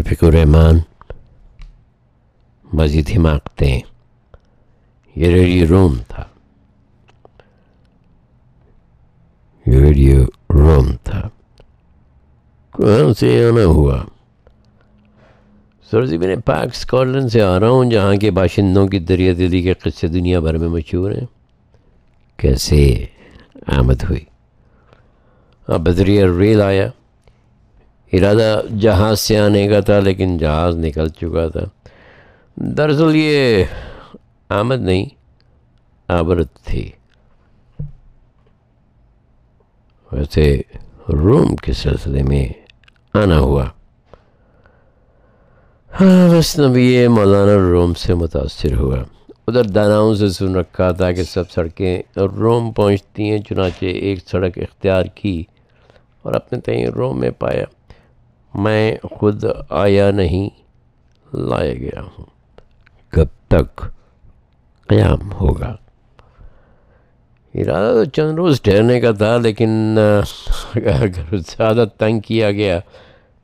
شفیق الرحمان مزید حماقتے ہیں یہ ریڈیو روم تھا۔ یہ ریڈیو روم تھا۔ کہاں سے آنا ہوا؟ سرزی جی، میں پاک اسکاٹلینڈ سے آ رہا ہوں، جہاں کے باشندوں کی دریا دلی کے قصے دنیا بھر میں مشہور ہیں۔ کیسے آمد ہوئی؟ اب بدریہ ریل آیا۔ ارادہ جہاز سے آنے کا تھا لیکن جہاز نکل چکا تھا۔ دراصل یہ آمد نہیں، آبرت تھی۔ ویسے روم کے سلسلے میں آنا ہوا۔ ہاں بس نبی مولانا روم سے متاثر ہوا۔ ادھر داناؤں سے سن رکھا تھا کہ سب سڑکیں روم پہنچتی ہیں، چنانچہ ایک سڑک اختیار کی اور اپنے تئیں روم میں پایا۔ میں خود آیا نہیں، لایا گیا ہوں۔ کب تک؟ قیام ہوگا۔ ارادہ تو چند روز ٹھہرنے کا تھا، لیکن اگر زیادہ تنگ کیا گیا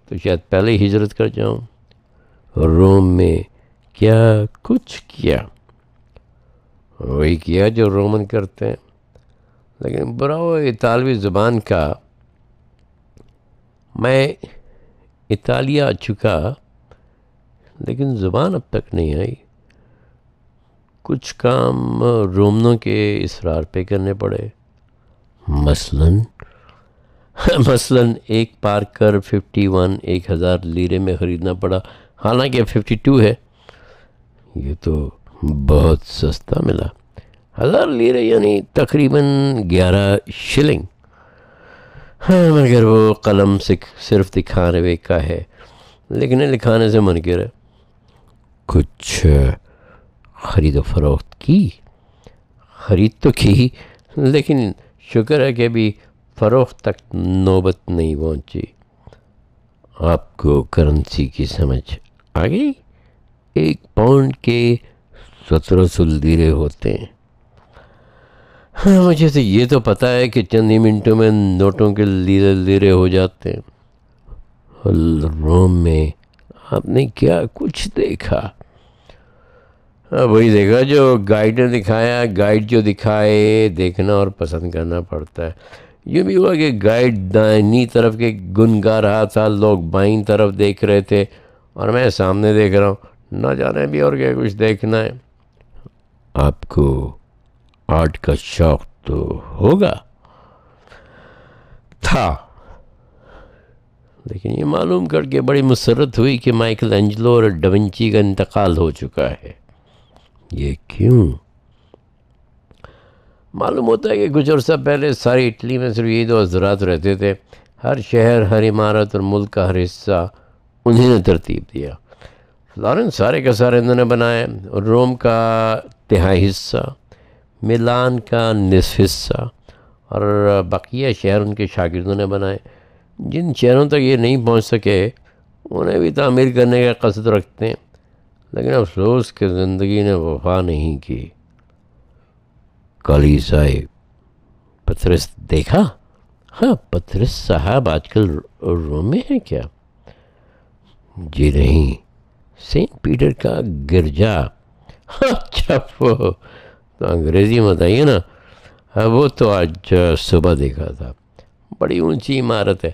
تو شاید پہلے ہی ہجرت کر جاؤں۔ روم میں کیا کچھ کیا؟ وہی کیا جو رومن کرتے ہیں۔ لیکن برا وہ اطالوی زبان کا، میں اطالیہ آ چکا، لیکن زبان اب تک نہیں آئی۔ کچھ کام رومنوں کے اسرار پہ کرنے پڑے۔ مثلا مثلا ایک پارکر ففٹی ون، ایک ہزار لیرے میں خریدنا پڑا۔ حالانکہ ففٹی ٹو ہے۔ یہ تو بہت سستا ملا۔ ہزار لیرے یعنی تقریباً گیارہ شلنگ۔ ہاں مگر وہ قلم سے صرف دکھانے کا ہے لکھنے لکھانے سے منکر ہے۔ کچھ خرید و فروخت کی؟ خرید تو کی، لیکن شکر ہے کہ ابھی فروخت تک نوبت نہیں پہنچی۔ آپ کو کرنسی کی سمجھ آ گئی؟ ایک پاؤنڈ کے سترہ سو لیرے ہوتے ہیں۔ ہاں، مجھے تو یہ تو پتہ ہے کہ چند ہی منٹوں میں نوٹوں کے لیرے لیرے ہو جاتے ہیں۔ روم میں آپ نے کیا کچھ دیکھا؟ ہاں وہی دیکھا جو گائیڈ نے دکھایا۔ گائیڈ جو دکھائے، دیکھنا اور پسند کرنا پڑتا ہے۔ یوں بھی ہوا کہ گائیڈ دائنی طرف کے گن گا رہا تھا، لوگ بائیں طرف دیکھ رہے تھے اور میں سامنے دیکھ رہا ہوں۔ نہ جانے بھی اور کیا کچھ دیکھنا ہے۔ آپ کو آرٹ کا شوق تو ہوگا۔ تھا۔ لیکن یہ معلوم کر کے بڑی مسرت ہوئی کہ مائیکل انجلو اور ڈونچی کا انتقال ہو چکا ہے۔ یہ کیوں؟ معلوم ہوتا ہے کہ کچھ عرصہ پہلے ساری اٹلی میں صرف یہ دو حضرات رہتے تھے۔ ہر شہر، ہر عمارت اور ملک کا ہر حصہ انہیں نے ترتیب دیا۔ فلورنس سارے کا سارے انہوں نے بنایا اور روم کا تہائی حصہ۔ میلان کا نصف حصہ اور بقیہ شہر ان کے شاگردوں نے بنائے۔ جن شہروں تک یہ نہیں پہنچ سکے، انہیں بھی تعمیر کرنے کا قصد رکھتے ہیں، لیکن افسوس کہ زندگی نے وفا نہیں کی۔ کالی صاحب، پتھرس دیکھا؟ ہاں پتھرس صاحب آج کل روم میں ہیں کیا؟ جی نہیں، سینٹ پیٹر کا گرجا۔ ہاں، اچھا وہ تو انگریزی میں بتائیے نا وہ تو آج صبح دیکھا تھا۔ بڑی اونچی عمارت ہے۔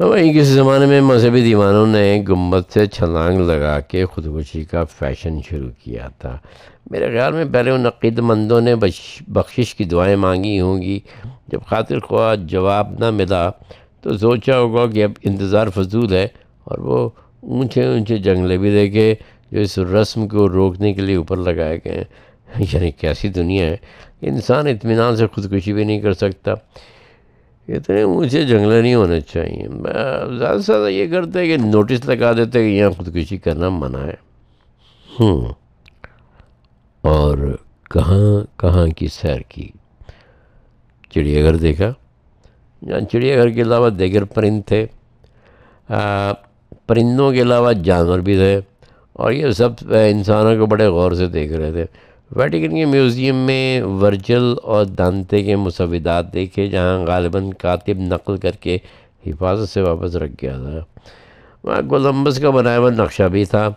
وہیں کسی زمانے میں مذہبی دیوانوں نے گمبت سے چھلانگ لگا کے خودکشی کا فیشن شروع کیا تھا۔ میرے خیال میں پہلے ان عقید مندوں نے بخشش کی دعائیں مانگی ہوں گی۔ جب خاطر خواہ جواب نہ ملا تو سوچا ہوگا کہ اب انتظار فضول ہے اور وہ اونچے اونچے جنگلے بھی دیکھے جو اس رسم کو روکنے کے لیے اوپر لگائے گئے۔ ہیں یعنی کیسی دنیا ہے، انسان اطمینان سے خودکشی بھی نہیں کر سکتا۔ اتنے اونچے جنگلے نہیں ہونے چاہیے۔ زیادہ سے زیادہ یہ کرتے کہ نوٹس لگا دیتے کہ یہاں خودکشی کرنا منع ہے۔ ہوں۔ اور کہاں کہاں کی سیر کی؟ چڑیا گھر دیکھا؟ جہاں چڑیا گھر کے علاوہ دیگر پرند تھے۔ پرندوں کے علاوہ جانور بھی تھے۔ اور یہ سب انسانوں کو بڑے غور سے دیکھ رہے تھے۔ ویٹیکن کے میوزیم میں ورجل اور دانتے کے مسودات دیکھے، جہاں غالباً کاتب نقل کر کے حفاظت سے واپس رکھ گیا تھا۔ وہاں کولمبس کا بنایا ہوا نقشہ بھی تھا۔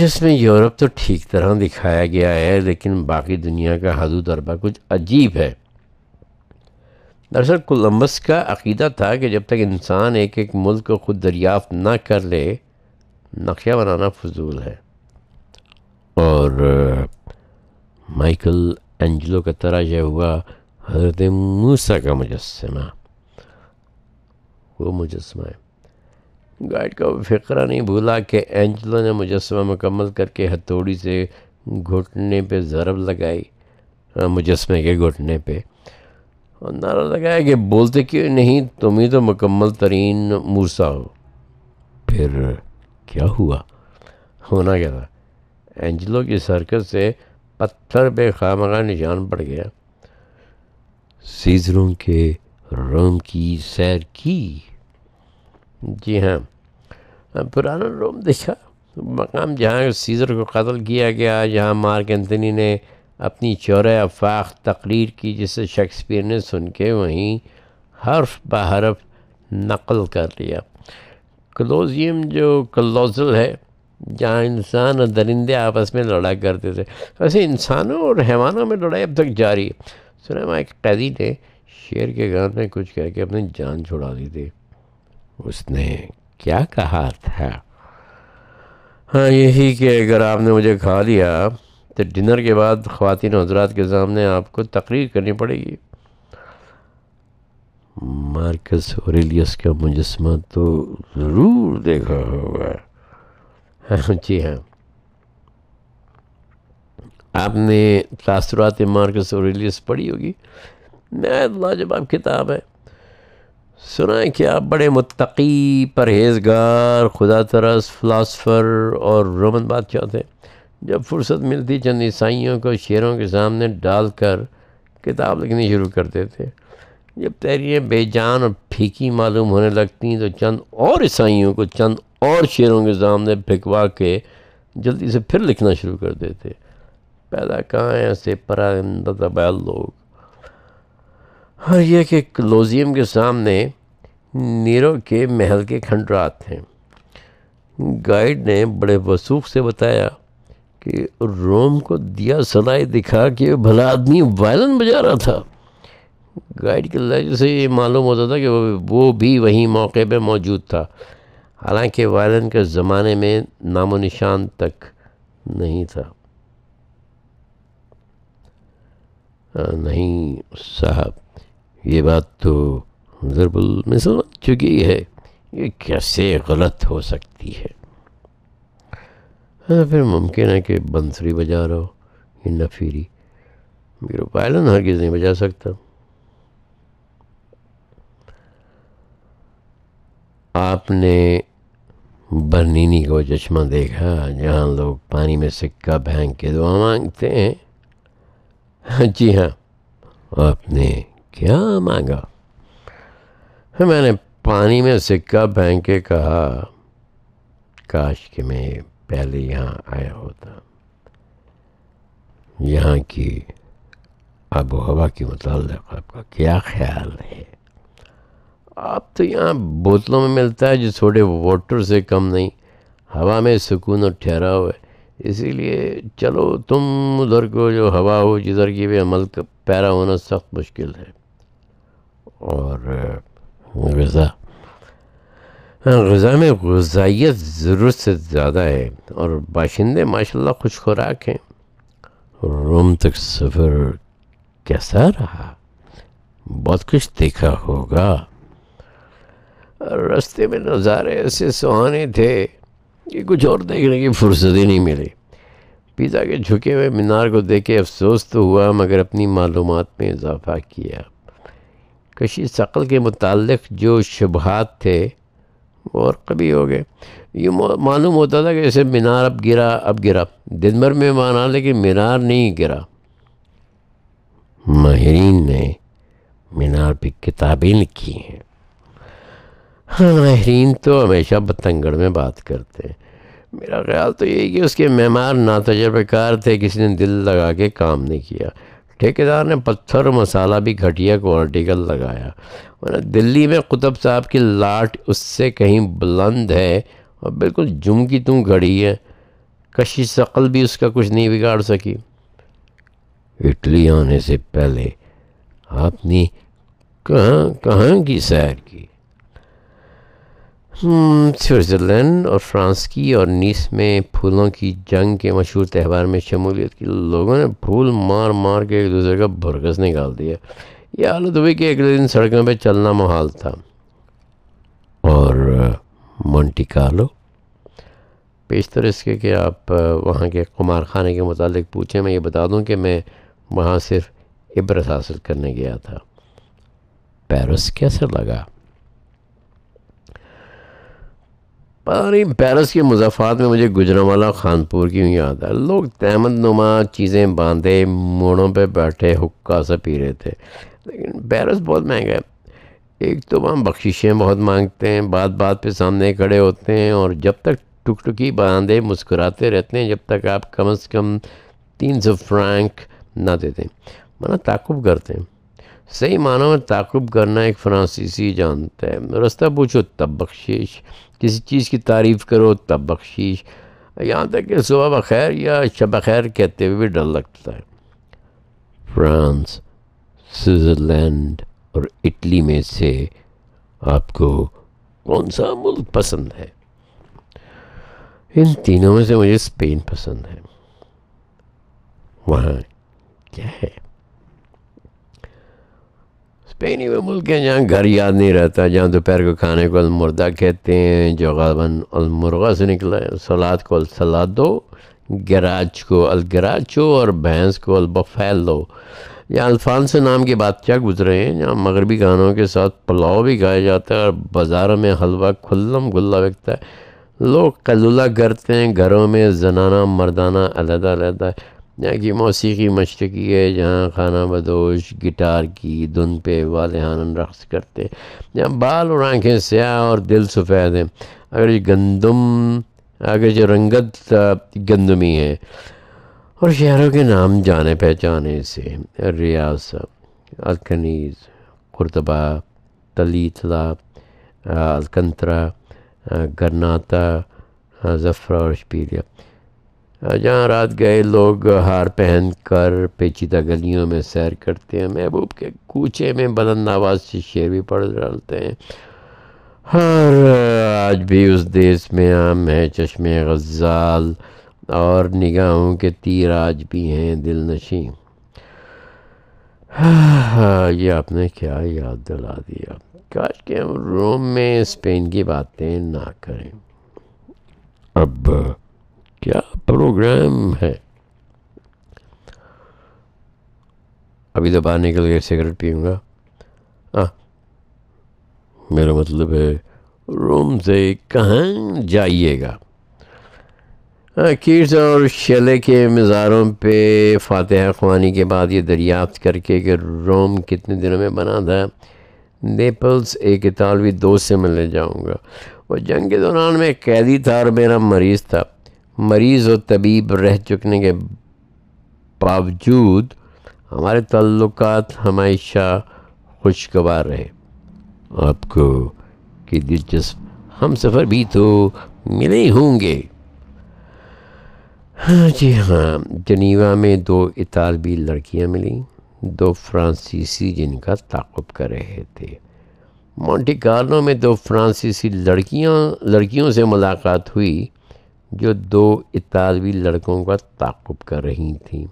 جس میں یورپ تو ٹھیک طرح دکھایا گیا ہے، لیکن باقی دنیا کا حدود دربہ کچھ عجیب ہے۔ دراصل کولمبس کا عقیدہ تھا کہ جب تک انسان ایک ایک ملک کو خود دریافت نہ کر لے، نقشہ بنانا فضول ہے۔ اور مائیکل انجلو کا طرح ہوا، حضرت موسیٰ کا مجسمہ۔ وہ مجسمہ ہے۔ گائیڈ کا فقرہ نہیں بھولا کہ اینجلو نے مجسمہ مکمل کر کے ہتھوڑی سے گھٹنے پہ ضرب لگائی مجسمے کے گھٹنے پہ۔ اور نعرہ لگایا کہ بولتے کیوں نہیں، تم ہی تو مکمل ترین موسا ہو۔ پھر کیا ہوا؟ ہونا کیا تھا؟ اینجلو کی سرکس سے پتھر پہ خامغہ نشان پڑ گیا۔ سیزروں کے روم کی سیر کی۔ جی ہاں۔ پرانا روم دیکھا۔ مقام جہاں سیزر کو قتل کیا گیا، جہاں مارک انتنی نے اپنی چورہ افاق تقریر کی، جسے شیکسپیئر نے سن کے وہیں حرف بحرف نقل کر لیا۔ کلوزیم جو کلوزل ہے جہاں انسان اور درندے آپس میں لڑا کرتے تھے۔ ویسے انسانوں اور حیوانوں میں لڑائی اب تک جاری ہے۔ سنا میں ایک قیدی نے شیر کے گان میں کچھ کہہ کے اپنی جان چھوڑا دی تھی اس نے کیا کہا تھا؟ ہاں یہی کہ اگر آپ نے مجھے کھا لیا تو ڈنر کے بعد خواتین حضرات کے سامنے آپ کو تقریر کرنی پڑے گی۔ مارکس اوریلیس کا مجسمہ تو ضرور دیکھا ہوگا۔ جی ہاں۔ آپ نے تاثرات مارکس اوریلیس پڑھی ہوگی؟ میں لاجواب کتاب ہے، سنا ہے کہ آپ بڑے متقی، پرہیزگار، خدا ترس، فلاسفر اور رومن بادشاہ تھے۔ جب فرصت ملتی، چند عیسائیوں کو شیروں کے سامنے ڈال کر کتاب لکھنی شروع کرتے تھے جب تحریریں بے جان اور پھیکی معلوم ہونے لگتی تو چند اور عیسائیوں کو چند اور شیروں کے سامنے پھکوا کے جلدی سے پھر لکھنا شروع کر دیتے۔ پیدا کہاں ہیں؟ ایسے پرندہ بیل لوگ۔ اور یہ کہ کلوزیم کے سامنے نیرو کے محل کے کھنڈرات تھے۔ گائیڈ نے بڑے وسوخ سے بتایا کہ روم کو دیا سلائی دکھا کہ بھلا آدمی وائلن بجا رہا تھا۔ گائیڈ کے لہجے سے یہ معلوم ہوتا تھا کہ وہ بھی وہیں موقع پہ موجود تھا۔ حالانکہ وائلن کے زمانے میں نام و نشان تک نہیں تھا۔ نہیں صاحب، یہ بات تو ضرب المثل چکی ہے۔ یہ کیسے غلط ہو سکتی ہے؟ ہاں پھر ممکن ہے کہ بنسری بجا رہا ہو، یہ نفیری۔ میرا پائلن ہرگز نہیں بجا سکتا۔ آپ نے برنینی کو چشمہ دیکھا، جہاں لوگ پانی میں سکہ پھینک کے دعا مانگتے ہیں۔ جی ہاں آپ نے کیا مانگا؟ میں نے پانی میں سکہ پھینک کے کہا، کاش کہ میں پہلے یہاں آیا ہوتا۔ یہاں کی آب و ہوا کے متعلق آپ کا کیا خیال ہے؟ آپ تو یہاں بوتلوں میں ملتا ہے جو تھوڑے واٹر سے کم نہیں، ہوا میں سکون اور ٹھہراؤ ہے۔ اسی لیے چلو تم ادھر کو جو ہوا ہو، جدھر کی بھی عمل کا پیرا ہونا سخت مشکل ہے۔ اور، غذا۔ غذا میں غذائیت ضرورت سے زیادہ ہے اور باشندے ماشاء اللہ خوش خوراک ہیں۔ روم تک سفر کیسا رہا؟ بہت کچھ دیکھا ہوگا۔ رستے میں نظارے ایسے سہانے تھے کہ کچھ اور دیکھنے کی فرصت ہی نہیں ملی۔ پیزا کے جھکے ہوئے مینار کو دیکھ کے افسوس تو ہوا، مگر اپنی معلومات میں اضافہ کیا۔ کشی ثقل کے متعلق جو شبہات تھے، وہ اور کبھی ہو گئے۔ یہ معلوم ہوتا تھا کہ جیسے مینار اب گرا اب گرا۔ دن بھر میں مانا، لیکن مینار نہیں گرا۔ ماہرین نے مینار پہ کتابیں لکھی ہیں۔ ہاں ماہرین تو ہمیشہ بتنگڑ میں بات کرتے ہیں۔ میرا خیال تو یہی کہ اس کے معمار ناتجربہ کار تھے، کسی نے دل لگا کے کام نہیں کیا۔ ٹھیکیدار نے پتھر مسالہ بھی گھٹیا کوالٹی کا لگایا۔ دلی میں قطب صاحب کی لاٹ اس سے کہیں بلند ہے اور بالکل جم کی تم گھڑی ہے۔ کشی شقل بھی اس کا کچھ نہیں بگاڑ سکی۔ اٹلی آنے سے پہلے آپ نے کہاں کہاں کی سیر کی؟ سوئٹزرلینڈ اور فرانس کی اور نیس میں پھولوں کی جنگ کے مشہور تہوار میں شمولیت کی لوگوں نے پھول مار مار کے ایک دوسرے کا بھرکس نکال دیا۔ یہ حالت ہوئی کہ اگلے دن سڑکوں پہ چلنا محال تھا۔ اور مونٹی کارلو پیشتر اس کے کہ آپ وہاں کے قمار خانے کے متعلق پوچھیں، میں یہ بتا دوں کہ میں وہاں صرف عبرت حاصل کرنے گیا تھا۔ پیرس کیسے لگا؟ پتہ نہیں، پیرس کے مضافات میں مجھے گجرا والا خانپور کی یاد ہے۔ لوگ تحمد نما چیزیں باندھے، موڑوں پہ بیٹھے، حکا سا پی رہے تھے۔ لیکن پیرس بہت مہنگا ہے۔ ایک تو وہاں بخششیں بہت مانگتے ہیں، بات بات پہ سامنے کھڑے ہوتے ہیں اور جب تک ٹک ٹکی باندھے، مسکراتے رہتے ہیں، جب تک آپ کم از کم تین سو فرینک نہ دیتے ہیں مانا تعقب کرتے ہیں۔ صحیح معنوں میں تعقب کرنا ایک فرانسیسی جانتا ہے رستہ پوچھو، تب بخشش کسی چیز کی تعریف کرو، تب بخشش یہاں تک کہ صبح بخیر یا شب خیر کہتے ہوئے بھی ڈر لگتا ہے۔ فرانس، سوئٹزرلینڈ اور اٹلی میں سے آپ کو کون سا ملک پسند ہے؟ ان تینوں میں سے مجھے اسپین پسند ہے۔ وہاں کیا ہے؟ اسپین وہ ملک ہے جہاں گھر یاد نہیں رہتا۔ جہاں دوپہر کو کھانے کو المردہ کہتے ہیں، جو غالباً المرغہ سے نکلا ہے۔ سلاد کو السلادو گراج کو الگراچو اور بھینس کو البفیلو یہاں الفانس نام کی بات کیا گزرے ہیں، جہاں مغربی گانوں کے ساتھ پلاؤ بھی گایا جاتا ہے اور بازاروں میں حلوہ کھلم گلا بکتا ہے۔ لوگ قلولہ کرتے ہیں، گھروں میں زنانہ مردانہ علیحدہ علیحدہ یعنی جہاں کی موسیقی مشرقی ہے، جہاں خانہ بدوش گٹار کی دھن پہ والہان رقص کرتے جہاں بال اور آنکھیں سیاہ اور دل سفید ہیں۔ اگر یہ گندم، اگر جو رنگت، گندمی ہے۔ اور شہروں کے نام جانے پہچانے سے ریاض الکنیز، قرطبہ تلیتلا الکنترا گرناتا ظفر اور شپیلیہ جہاں رات گئے، لوگ ہار پہن کر پیچیدہ گلیوں میں سیر کرتے ہیں۔ محبوب کے کوچے میں بلند آواز سے شیر بھی پڑھ ڈالتے ہیں۔ اور آج بھی اس دیس میں عام ہے، چشم غزال اور نگاہوں کے تیر آج بھی ہیں دل نشیں۔ یہ آپ نے کیا یاد دلا دیا۔ کاش کہ ہم روم میں اسپین کی باتیں نہ کریں۔ اب کیا پروگرام ہے؟ ابھی تو باہر نکل کے سگریٹ پیوں گا۔ ہاں میرا مطلب ہے، روم سے کہاں جائیے گا؟ کیرز اور شیلے کے مزاروں پہ فاتحہ خوانی کے بعد یہ دریافت کر کے کہ روم کتنے دنوں میں بنا تھا، نیپلز ایک اطالوی دوست سے ملنے جاؤں گا۔ وہ جنگ کے دوران میں قیدی تھا اور میرا مریض تھا۔ مریض و طبیب رہ چکنے کے باوجود ہمارے تعلقات ہمیشہ خوشگوار رہے۔ آپ کو کہ دلچسپ ہم سفر بھی تو ملے ہوں گے۔ ہاں جی ہاں جنیوا میں دو اطالوی لڑکیاں ملیں، دو فرانسیسی جن کا تعقب کر رہے تھے۔ مونٹی کارلو میں دو فرانسیسی لڑکیاں، لڑکیوں سے ملاقات ہوئی۔ جو دو اطالوی لڑکوں کا تعقب کر رہی تھیں۔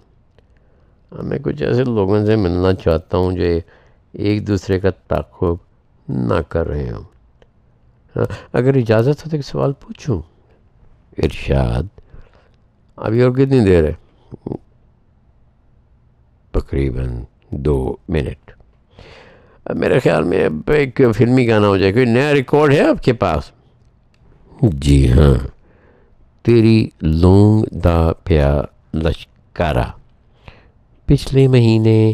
میں کچھ ایسے لوگوں سے ملنا چاہتا ہوں جو ایک دوسرے کا تعقب نہ کر رہے ہوں۔ ہاں، اگر اجازت ہو تو ایک سوال پوچھوں۔ ارشاد ابھی اور کتنی دیر ہے؟ تقریباً دو منٹ۔ اب میرے خیال میں اب ایک فلمی گانا ہو جائے۔ کوئی نیا ریکارڈ ہے آپ کے پاس؟ جی ہاں۔ تیری لونگ دا پیا لشکارا پچھلے مہینے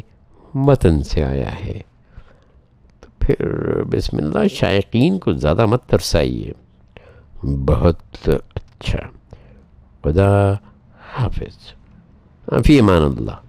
متن سے آیا ہے۔ تو پھر بسم اللہ، شائقین کو زیادہ مت ترسائیے۔ بہت اچھا۔ خدا حافظ۔ فی امان اللہ۔